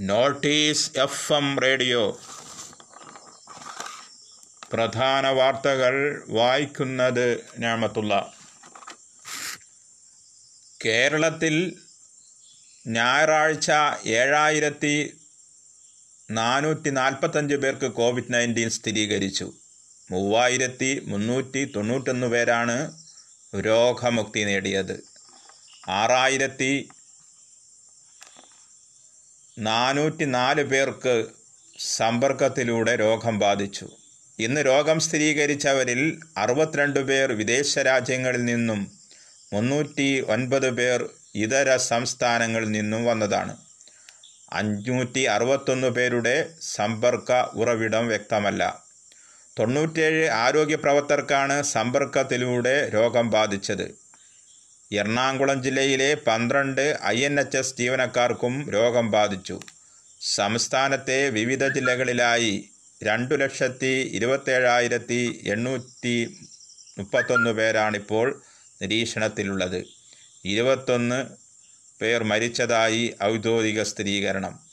Notice F M radio. പ്രധാന വാർത്തകൾ വായിക്കുന്നത് ഞാമത്തുള്ള. കേരളത്തിൽ ഞായറാഴ്ച ഏഴായിരത്തി നാനൂറ്റി നാൽപ്പത്തഞ്ച് പേർക്ക് കോവിഡ് നയന്റീൻ സ്ഥിരീകരിച്ചു. മൂവായിരത്തി മുന്നൂറ്റി തൊണ്ണൂറ്റൊന്ന് പേരാണ് രോഗമുക്തി നേടിയത്. ആറായിരത്തി നാനൂറ്റി നാല് പേർക്ക് സമ്പർക്കത്തിലൂടെ രോഗം ബാധിച്ചു. ഇന്ന് രോഗം സ്ഥിരീകരിച്ചവരിൽ അറുപത്തിരണ്ട് പേർ വിദേശ രാജ്യങ്ങളിൽ നിന്നും മുന്നൂറ്റി ഒൻപത് പേർ ഇതര സംസ്ഥാനങ്ങളിൽ നിന്നും വന്നതാണ്. അഞ്ഞൂറ്റി അറുപത്തൊന്ന് പേരുടെ സമ്പർക്ക ഉറവിടം വ്യക്തമല്ല. തൊണ്ണൂറ്റേഴ് ആരോഗ്യ പ്രവർത്തകർക്കാണ് സമ്പർക്കത്തിലൂടെ രോഗം ബാധിച്ചത്. എറണാകുളം ജില്ലയിലെ പന്ത്രണ്ട് ഐ എൻ എച്ച് എസ് ജീവനക്കാർക്കും രോഗം ബാധിച്ചു. സംസ്ഥാനത്തെ വിവിധ ജില്ലകളിലായി രണ്ടു ലക്ഷത്തി ഇരുപത്തേഴായിരത്തി എണ്ണൂറ്റി മുപ്പത്തൊന്ന് പേരാണിപ്പോൾ നിരീക്ഷണത്തിലുള്ളത്. ഇരുപത്തൊന്ന് പേർ മരിച്ചതായി ഔദ്യോഗിക സ്ഥിരീകരണം.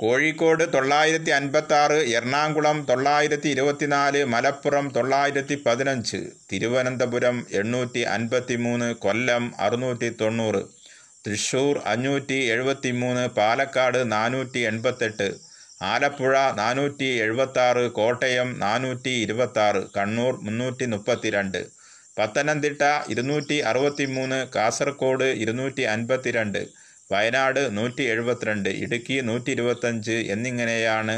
കോഴിക്കോട് തൊള്ളായിരത്തി അൻപത്തി ആറ് എറണാകുളം തൊള്ളായിരത്തി ഇരുപത്തിനാല് മലപ്പുറം തൊള്ളായിരത്തി പതിനഞ്ച് തിരുവനന്തപുരം എണ്ണൂറ്റി അൻപത്തി മൂന്ന് കൊല്ലം അറുന്നൂറ്റി തൊണ്ണൂറ് തൃശ്ശൂർ അഞ്ഞൂറ്റി എഴുപത്തി മൂന്ന് പാലക്കാട് നാനൂറ്റി എൺപത്തെട്ട് ആലപ്പുഴ നാനൂറ്റി എഴുപത്താറ് കോട്ടയം നാനൂറ്റി ഇരുപത്താറ് കണ്ണൂർ മുന്നൂറ്റി മുപ്പത്തിരണ്ട് പത്തനംതിട്ട ഇരുന്നൂറ്റി അറുപത്തി മൂന്ന് കാസർഗോഡ് ഇരുന്നൂറ്റി അൻപത്തിരണ്ട് വയനാട് നൂറ്റി എഴുപത്തിരണ്ട് ഇടുക്കി നൂറ്റി ഇരുപത്തഞ്ച് എന്നിങ്ങനെയാണ്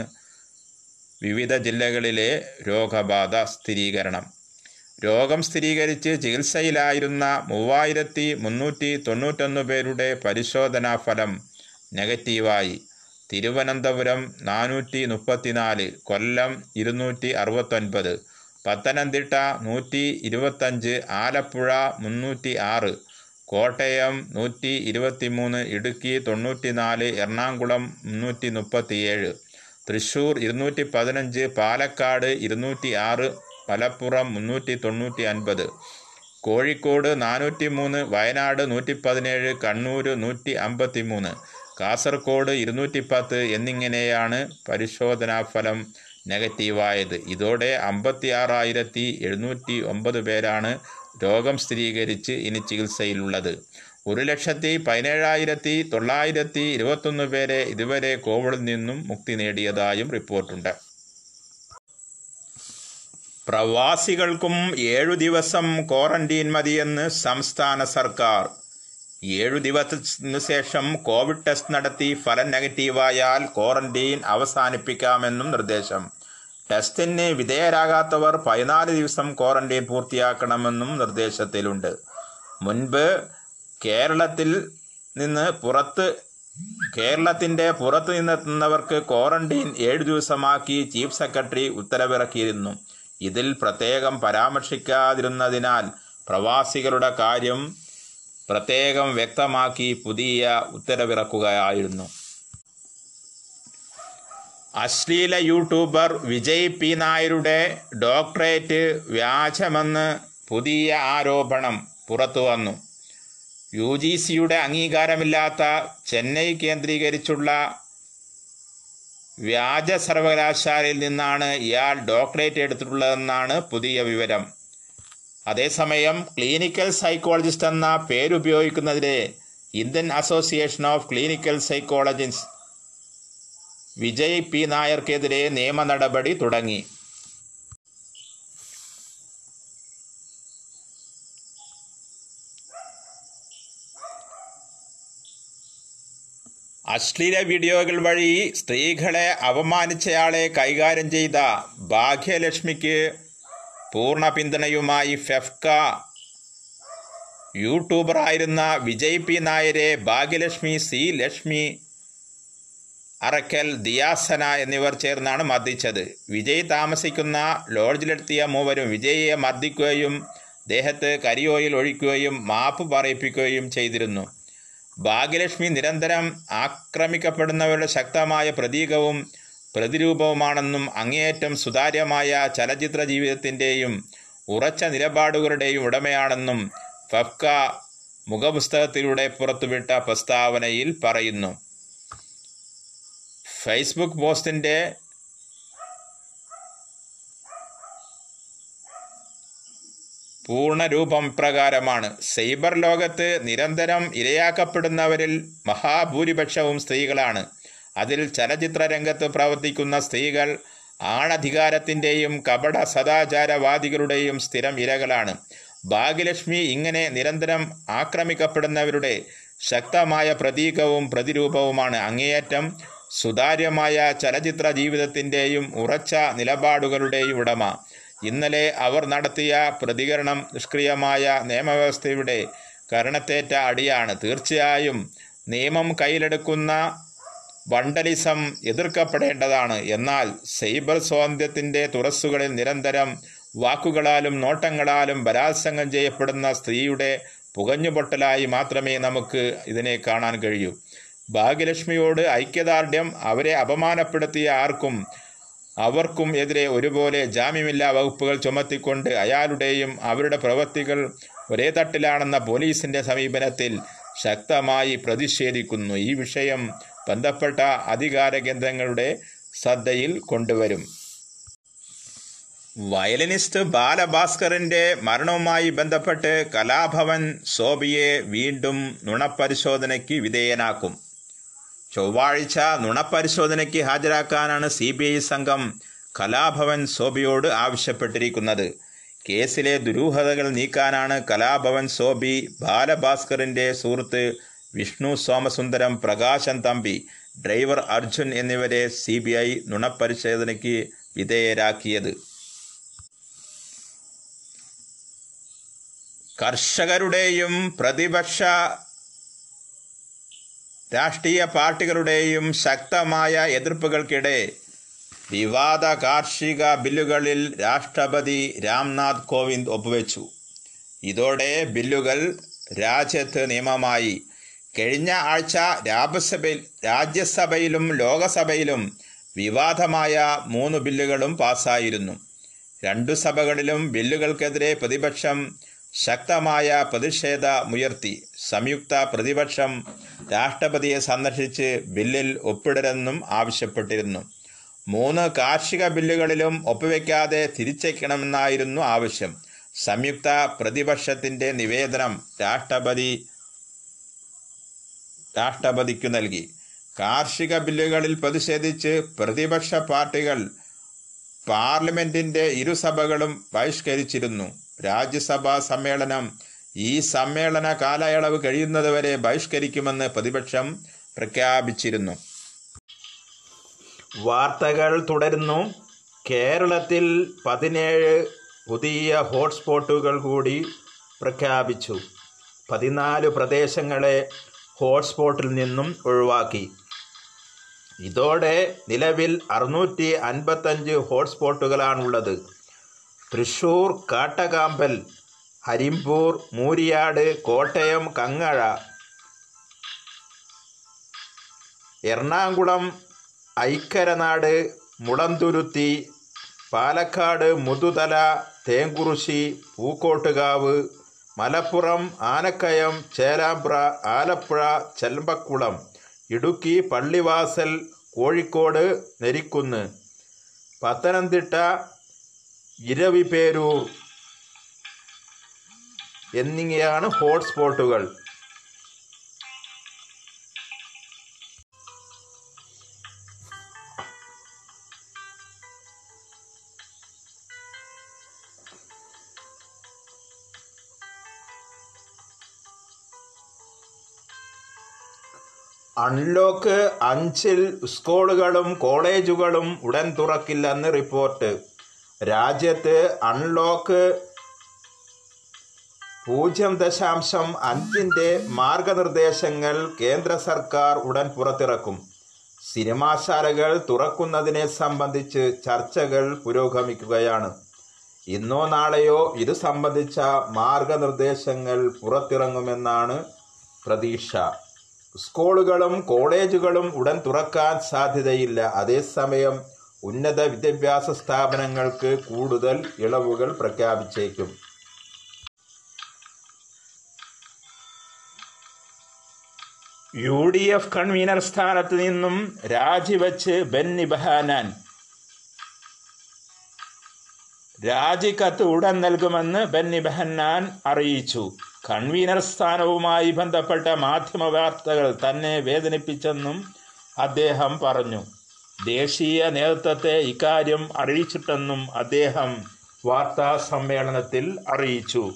വിവിധ ജില്ലകളിലെ രോഗബാധ സ്ഥിരീകരണം. രോഗം സ്ഥിരീകരിച്ച് ചികിത്സയിലായിരുന്ന മൂവായിരത്തി മുന്നൂറ്റി തൊണ്ണൂറ്റൊന്ന് പേരുടെ പരിശോധനാ ഫലം നെഗറ്റീവായി. തിരുവനന്തപുരം നാനൂറ്റി മുപ്പത്തിനാല് കൊല്ലം ഇരുന്നൂറ്റി അറുപത്തൊൻപത് പത്തനംതിട്ട നൂറ്റി ഇരുപത്തഞ്ച് ആലപ്പുഴ മുന്നൂറ്റി ആറ് കോട്ടയം നൂറ്റി ഇരുപത്തിമൂന്ന് ഇടുക്കി തൊണ്ണൂറ്റിനാല് എറണാകുളം മുന്നൂറ്റി മുപ്പത്തിയേഴ് തൃശ്ശൂർ ഇരുന്നൂറ്റി പതിനഞ്ച് പാലക്കാട് ഇരുന്നൂറ്റി ആറ് മലപ്പുറം മുന്നൂറ്റി തൊണ്ണൂറ്റി അൻപത് കോഴിക്കോട് നാനൂറ്റി മൂന്ന് വയനാട് നൂറ്റി പതിനേഴ് കണ്ണൂർ നൂറ്റി അമ്പത്തി മൂന്ന് കാസർഗോഡ് ഇരുന്നൂറ്റി പത്ത് എന്നിങ്ങനെയാണ് പരിശോധനാഫലം നെഗറ്റീവായത്. ഇതോടെ അമ്പത്തി ആറായിരത്തി എഴുന്നൂറ്റി ഒമ്പത് പേരാണ് രോഗം സ്ഥിരീകരിച്ച് ഇനി ചികിത്സയിലുള്ളത്. ഒരു ലക്ഷത്തി പതിനേഴായിരത്തി തൊള്ളായിരത്തി ഇരുപത്തൊന്ന് പേരെ ഇതുവരെ കോവിഡിൽ നിന്നും മുക്തി നേടിയതായും റിപ്പോർട്ടുണ്ട്. പ്രവാസികൾക്കും ഏഴു ദിവസം ക്വാറന്റീൻ മതിയെന്ന് സംസ്ഥാന സർക്കാർ. ഏഴു ദിവസത്തിനു ശേഷം കോവിഡ് ടെസ്റ്റ് നടത്തി ഫലം നെഗറ്റീവായാൽ ക്വാറന്റീൻ അവസാനിപ്പിക്കാമെന്നും നിർദ്ദേശം. ടെസ്റ്റിന് വിധേയരാകാത്തവർ പതിനാല് ദിവസം ക്വാറന്റൈൻ പൂർത്തിയാക്കണമെന്നും നിർദ്ദേശത്തിലുണ്ട്. മുൻപ് കേരളത്തിൽ നിന്ന് പുറത്ത് കേരളത്തിന്റെ പുറത്ത് നിന്നെത്തുന്നവർക്ക് ക്വാറന്റീൻ ഏഴു ദിവസമാക്കി ചീഫ് സെക്രട്ടറി ഉത്തരവിറക്കിയിരുന്നു. ഇതിൽ പ്രത്യേകം പരാമർശിക്കാതിരുന്നതിനാൽ പ്രവാസികളുടെ കാര്യം പ്രത്യേകം വ്യക്തമാക്കി പുതിയ ഉത്തരവിറക്കുകയായിരുന്നു. അശ്ലീല യൂട്യൂബർ വിജയ് പി. നായരുടെ ഡോക്ടറേറ്റ് വ്യാജമെന്ന് പുതിയ ആരോപണം പുറത്തുവന്നു യു ജി സിയുടെ അംഗീകാരമില്ലാത്ത ചെന്നൈ കേന്ദ്രീകരിച്ചുള്ള വ്യാജ സർവകലാശാലയിൽ നിന്നാണ് ഇയാൾ ഡോക്ടറേറ്റ് എടുത്തിട്ടുള്ളതെന്നാണ് പുതിയ വിവരം. അതേസമയം ക്ലിനിക്കൽ സൈക്കോളജിസ്റ്റ് എന്ന പേരുപയോഗിക്കുന്നതിലെ Indian association of clinical psychologist Vijay P. നായർക്കെതിരെ നിയമ നടപടി തുടങ്ങി. അശ്ലീല വീഡിയോകൾ വഴി സ്ത്രീകളെ അപമാനിച്ചയാളെ കൈകാര്യം ചെയ്ത ഭാഗ്യലക്ഷ്മിക്ക് പൂർണ പിന്തുണയുമായി ഫെഫ്ക. യൂട്യൂബറായിരുന്ന വിജയ് പി. നായരെ ഭാഗ്യലക്ഷ്മി സി. ലക്ഷ്മി അറക്കൽ ദിയാസന എന്നിവർ ചേർന്നാണ് മർദ്ദിച്ചത്. വിജയ് താമസിക്കുന്ന ലോഡ്ജിലെത്തിയ മൂവരും വിജയിയെ മർദ്ദിക്കുകയും ദേഹത്ത് കരിയോയിൽ ഒഴിക്കുകയും മാപ്പ് പറയിപ്പിക്കുകയും ചെയ്തിരുന്നു. ഭാഗ്യലക്ഷ്മി നിരന്തരം ആക്രമിക്കപ്പെടുന്നവരുടെ ശക്തമായ പ്രതീകവും പ്രതിരൂപവുമാണെന്നും അങ്ങേയറ്റം സുതാര്യമായ ചലച്ചിത്ര ജീവിതത്തിന്റെയും ഉറച്ച നിലപാടുകളുടെയും ഉടമയാണെന്നും ഫഫ്ക മുഖപുസ്തകത്തിലൂടെ പുറത്തുവിട്ട പ്രസ്താവനയിൽ പറയുന്നു. ഫേസ്ബുക്ക് പോസ്റ്റിന്റെ പൂർണരൂപം പ്രകാരമാണ്. സൈബർ ലോകത്ത് നിരന്തരം ഇരയാക്കപ്പെടുന്നവരിൽ മഹാഭൂരിപക്ഷവും സ്ത്രീകളാണ്. അതിൽ ചലച്ചിത്ര രംഗത്ത് പ്രവർത്തിക്കുന്ന സ്ത്രീകൾ ആണധികാരത്തിന്റെയും കപട സദാചാരവാദികളുടെയും സ്ഥിരം ഇരകളാണ്. ഭാഗ്യലക്ഷ്മി ഇങ്ങനെ നിരന്തരം ആക്രമിക്കപ്പെടുന്നവരുടെ ശക്തമായ പ്രതീകവും പ്രതിരൂപവുമാണ് അങ്ങേയറ്റം സുതാര്യമായ ചലച്ചിത്ര ജീവിതത്തിന്റെയും ഉറച്ച നിലപാടുകളുടെയും ഉടമ. ഇന്നലെ അവർ നടത്തിയ പ്രതികരണം നിഷ്ക്രിയമായ നിയമവ്യവസ്ഥയുടെ കരണത്തേറ്റ അടിയാണ്. തീർച്ചയായും നിയമം കയ്യിലെടുക്കുന്ന വണ്ടലിസം എതിർക്കപ്പെടേണ്ടതാണ്. എന്നാൽ സൈബർ സ്വാതന്ത്ര്യത്തിന്റെ തുറസ്സുകളിൽ നിരന്തരം വാക്കുകളാലും നോട്ടങ്ങളാലും ബലാത്സംഗം ചെയ്യപ്പെടുന്ന സ്ത്രീയുടെ പുകഞ്ഞുപൊട്ടലായി മാത്രമേ നമുക്ക് ഇതിനെ കാണാൻ കഴിയൂ. ഭാഗ്യലക്ഷ്മിയോട് ഐക്യദാർഢ്യം അവരെ അപമാനപ്പെടുത്തിയ ആർക്കും അവർക്കും എതിരെ ഒരുപോലെ ജാമ്യമില്ലാ വകുപ്പുകൾ ചുമത്തിക്കൊണ്ട് അയാളുടെയും അവരുടെ പ്രവൃത്തികൾ ഒരേ തട്ടിലാണെന്ന പോലീസിന്റെ സമീപനത്തിൽ ശക്തമായി പ്രതിഷേധിക്കുന്നു. ഈ വിഷയം ബന്ധപ്പെട്ട അധികാര കേന്ദ്രങ്ങളുടെ ശ്രദ്ധയിൽ കൊണ്ടുവരും. വയലിനിസ്റ്റ് ബാലഭാസ്കറിന്റെ മരണവുമായി ബന്ധപ്പെട്ട് കലാഭവൻ സോബിയെ വീണ്ടും നുണപരിശോധനയ്ക്ക് വിധേയനാക്കും. ചൊവ്വാഴ്ച നുണപരിശോധനയ്ക്ക് ഹാജരാക്കാനാണ് സി ബി ഐ സംഘം കലാഭവൻ സോബിയോട് ആവശ്യപ്പെട്ടിരിക്കുന്നത്. കേസിലെ ദുരൂഹതകൾ നീക്കാനാണ് കലാഭവൻ സോബി ബാലഭാസ്കറിന്റെ സുഹൃത്ത് വിഷ്ണു സോമസുന്ദരം പ്രകാശൻ തമ്പി ഡ്രൈവർ അർജുൻ എന്നിവരെ സി ബി ഐ നുണപരിശോധനയ്ക്ക് വിധേയരാക്കിയത്. കർഷകരുടെയും പ്രതിപക്ഷ രാഷ്ട്രീയ പാർട്ടികളുടെയും ശക്തമായ എതിർപ്പുകൾക്കിടെ വിവാദ കാർഷിക ബില്ലുകളിൽ രാഷ്ട്രപതി രാംനാഥ് കോവിന്ദ് ഒപ്പുവെച്ചു. ഇതോടെ ബില്ലുകൾ രാജ്യത്ത് നിയമമായി. കഴിഞ്ഞ ആഴ്ച രാജ്യസഭയിൽ രാജ്യസഭയിലും ലോകസഭയിലും വിവാദമായ മൂന്ന് ബില്ലുകളും പാസ്സായിരുന്നു രണ്ടു സഭകളിലും ബില്ലുകൾക്കെതിരെ പ്രതിപക്ഷം ശക്തമായ പ്രതിഷേധമുയർത്തി. സംയുക്ത പ്രതിപക്ഷം രാഷ്ട്രപതിയെ സന്ദർശിച്ച് ബില്ലിൽ ഒപ്പിടരെന്നും ആവശ്യപ്പെട്ടിരുന്നു. മൂന്ന് കാർഷിക ബില്ലുകളിലും ഒപ്പുവെക്കാതെ തിരിച്ചയക്കണമെന്നായിരുന്നു ആവശ്യം. സംയുക്ത പ്രതിപക്ഷത്തിന്റെ നിവേദനം രാഷ്ട്രപതി രാഷ്ട്രപതിക്കു നൽകി. കാർഷിക ബില്ലുകളിൽ പ്രതിഷേധിച്ച് പ്രതിപക്ഷ പാർട്ടികൾ പാർലമെന്റിന്റെ ഇരുസഭകളും ബഹിഷ്കരിച്ചിരുന്നു. രാജ്യസഭാ സമ്മേളനം ഈ സമ്മേളന കാലയളവ് കഴിയുന്നതുവരെ ബഹിഷ്കരിക്കുമെന്ന് പ്രതിപക്ഷം പ്രഖ്യാപിച്ചിരുന്നു. വാർത്തകൾ തുടരുന്നു. കേരളത്തിൽ പതിനേഴ് പുതിയ ഹോട്ട്സ്പോട്ടുകൾ കൂടി പ്രഖ്യാപിച്ചു. പതിനാല് പ്രദേശങ്ങളെ ഹോട്ട്സ്പോട്ടിൽ നിന്നും ഒഴിവാക്കി. ഇതോടെ നിലവിൽ അറുന്നൂറ്റി അൻപത്തഞ്ച് ഹോട്ട്സ്പോട്ടുകളാണുള്ളത്. തൃശൂർ കാട്ടകാമ്പൽ ഹരിമ്പൂർ മൂരിയാട് കോട്ടയം കങ്ങഴ. എറണാകുളം ഐക്കരനാട് മുടന്തുരുത്തി പാലക്കാട് മുതുതല തേങ്കുറിശി പൂക്കോട്ടുകാവ് മലപ്പുറം ആനക്കയം ചേലാമ്പ്ര ആലപ്പുഴ ചെമ്പക്കുളം ഇടുക്കി പള്ളിവാസൽ കോഴിക്കോട് നെരിക്കുന്ന്. പത്തനംതിട്ട ഇരവിപേരൂർ. എന്നിങ്ങനെയാണ് ഹോട്ട്സ്പോട്ടുകൾ. അൺലോക്ക് അഞ്ചിൽ സ്കൂളുകളും കോളേജുകളും ഉടൻ തുറക്കില്ലെന്ന് റിപ്പോർട്ട്. രാജ്യത്ത് അൺലോക്ക് പൂജ്യം ദശാംശം അഞ്ചിന്റെ മാർഗനിർദ്ദേശങ്ങൾ കേന്ദ്ര സർക്കാർ ഉടൻ പുറത്തിറക്കും. സിനിമാശാലകൾ തുറക്കുന്നതിനെ സംബന്ധിച്ച് ചർച്ചകൾ പുരോഗമിക്കുകയാണ്. ഇന്നോ നാളെയോ ഇത് സംബന്ധിച്ച മാർഗനിർദ്ദേശങ്ങൾ പുറത്തിറങ്ങുമെന്നാണ് പ്രതീക്ഷ. സ്കൂളുകളും കോളേജുകളും ഉടൻ തുറക്കാൻ സാധ്യതയില്ല. അതേസമയം ഉന്നത വിദ്യാഭ്യാസ സ്ഥാപനങ്ങൾക്ക് കൂടുതൽ ഇളവുകൾ പ്രഖ്യാപിച്ചേക്കും. യു ഡി എഫ് കൺവീനർ സ്ഥാനത്ത് നിന്നും രാജിവെച്ച് ബെന്നി ബഹാനാൻ. രാജിക്കത്ത് ഉടൻ നൽകുമെന്ന് ബെന്നി ബഹന്നാൻ അറിയിച്ചു. കൺവീനർ സ്ഥാനവുമായി ബന്ധപ്പെട്ട മാധ്യമ വാർത്തകൾ തന്നെ വേദനിപ്പിച്ചെന്നും അദ്ദേഹം പറഞ്ഞു. ദേശീയ നേതൃത്വത്തെ ഇക്കാര്യം അറിയിച്ചിട്ടെന്നും അദ്ദേഹം വാർത്താ സമ്മേളനത്തിൽ അറിയിച്ചു.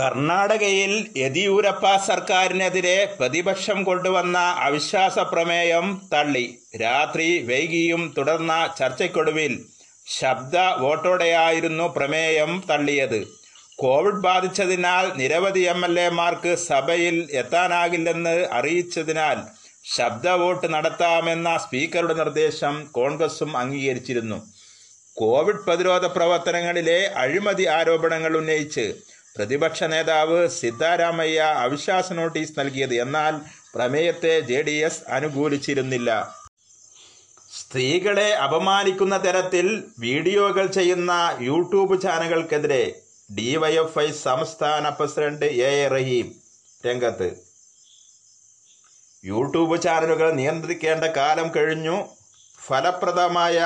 കർണാടകയിൽ യെദിയൂരപ്പ സർക്കാരിനെതിരെ പ്രതിപക്ഷം കൊണ്ടുവന്ന അവിശ്വാസ പ്രമേയം തള്ളി. രാത്രി വൈകിയും തുടർന്ന ചർച്ചയ്ക്കൊടുവിൽ ശബ്ദ വോട്ടോടെയായിരുന്നു പ്രമേയം തള്ളിയത്. കോവിഡ് ബാധിച്ചതിനാൽ നിരവധി എം എൽ എമാർക്ക് സഭയിൽ എത്താനാകില്ലെന്ന് അറിയിച്ചതിനാൽ ശബ്ദ വോട്ട് നടത്താമെന്ന സ്പീക്കറുടെ നിർദ്ദേശം കോൺഗ്രസും അംഗീകരിച്ചിരുന്നു. കോവിഡ് പ്രതിരോധ പ്രവർത്തനങ്ങളിലെ അഴിമതി ആരോപണങ്ങൾ ഉന്നയിച്ച് പ്രതിപക്ഷ നേതാവ് സിദ്ധാരാമയ്യ അവിശ്വാസ നോട്ടീസ് നൽകിയത് എന്നാൽ പ്രമേയത്തെ ജെ ഡി എസ് അനുകൂലിച്ചിരുന്നില്ല. സ്ത്രീകളെ അപമാനിക്കുന്ന തരത്തിൽ വീഡിയോകൾ ചെയ്യുന്ന യൂട്യൂബ് ചാനലുകൾക്കെതിരെ ഡിവൈഎഫ്ഐ സംസ്ഥാന പ്രസിഡന്റ് എ എ റഹീം രംഗത്ത്. യൂട്യൂബ് ചാനലുകൾ നിയന്ത്രിക്കേണ്ട കാലം കഴിഞ്ഞു. ഫലപ്രദമായ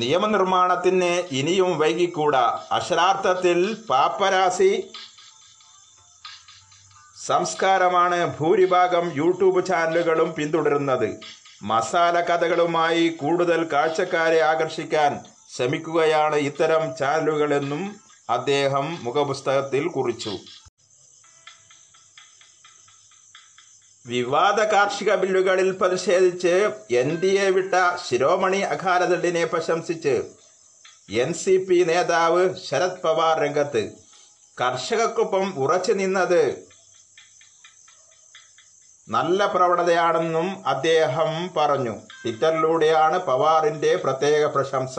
നിയമനിർമ്മാണത്തിന് ഇനിയും വൈകിക്കൂടാ. അക്ഷരാർത്ഥത്തിൽ പാപ്പരാസി സംസ്കാരമാണ് ഭൂരിഭാഗം യൂട്യൂബ് ചാനലുകളും പിന്തുടരുന്നത്. മസാല കഥകളുമായി കൂടുതൽ കാഴ്ചക്കാരെ ആകർഷിക്കാൻ ശ്രമിക്കുകയാണ് ഇത്തരം ചാനലുകളെന്നും അദ്ദേഹം മുഖപുസ്തകത്തിൽ കുറിച്ചു. വിവാദ കാർഷിക ബില്ലുകളിൽ പ്രതിഷേധിച്ച് എൻ ഡി എ വിട്ട ശിരോമണി അകാലദളിനെ പ്രശംസിച്ച് എൻ സി പി നേതാവ് ശരത് പവാർ രംഗത്ത്. കർഷകർക്കൊപ്പം ഉറച്ചു നിന്നത് നല്ല പ്രവണതയാണെന്നും അദ്ദേഹം പറഞ്ഞു. ട്വിറ്ററിലൂടെയാണ് പവാറിന്റെ പ്രത്യേക പ്രശംസ.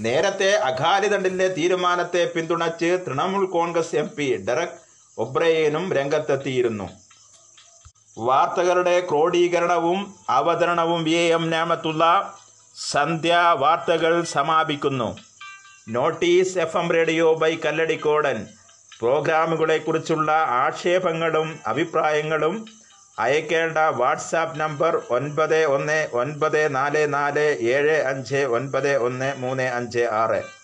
നേരത്തെ അകാലിദണ്ടിന്റെ തീരുമാനത്തെ പിന്തുണച്ച് Trinamool Congress M P Derek ഒബ്രയനും രംഗത്തെത്തിയിരുന്നു. വാർത്തകളുടെ ക്രോഡീകരണവും അവതരണവും വി എം നാമത്തുള്ള സന്ധ്യ വാർത്തകൾ സമാപിക്കുന്നു. Notice F M radio by Kalladikkodan. പ്രോഗ്രാമുകളെക്കുറിച്ചുള്ള ആക്ഷേപങ്ങളും അഭിപ്രായങ്ങളും അയക്കേണ്ട വാട്സാപ്പ് നമ്പർ ഒൻപത് ഒന്ന് ഒൻപത് നാല് നാല് ഏഴ് അഞ്ച് ഒൻപത് ഒന്ന് മൂന്ന് അഞ്ച് ആറ്.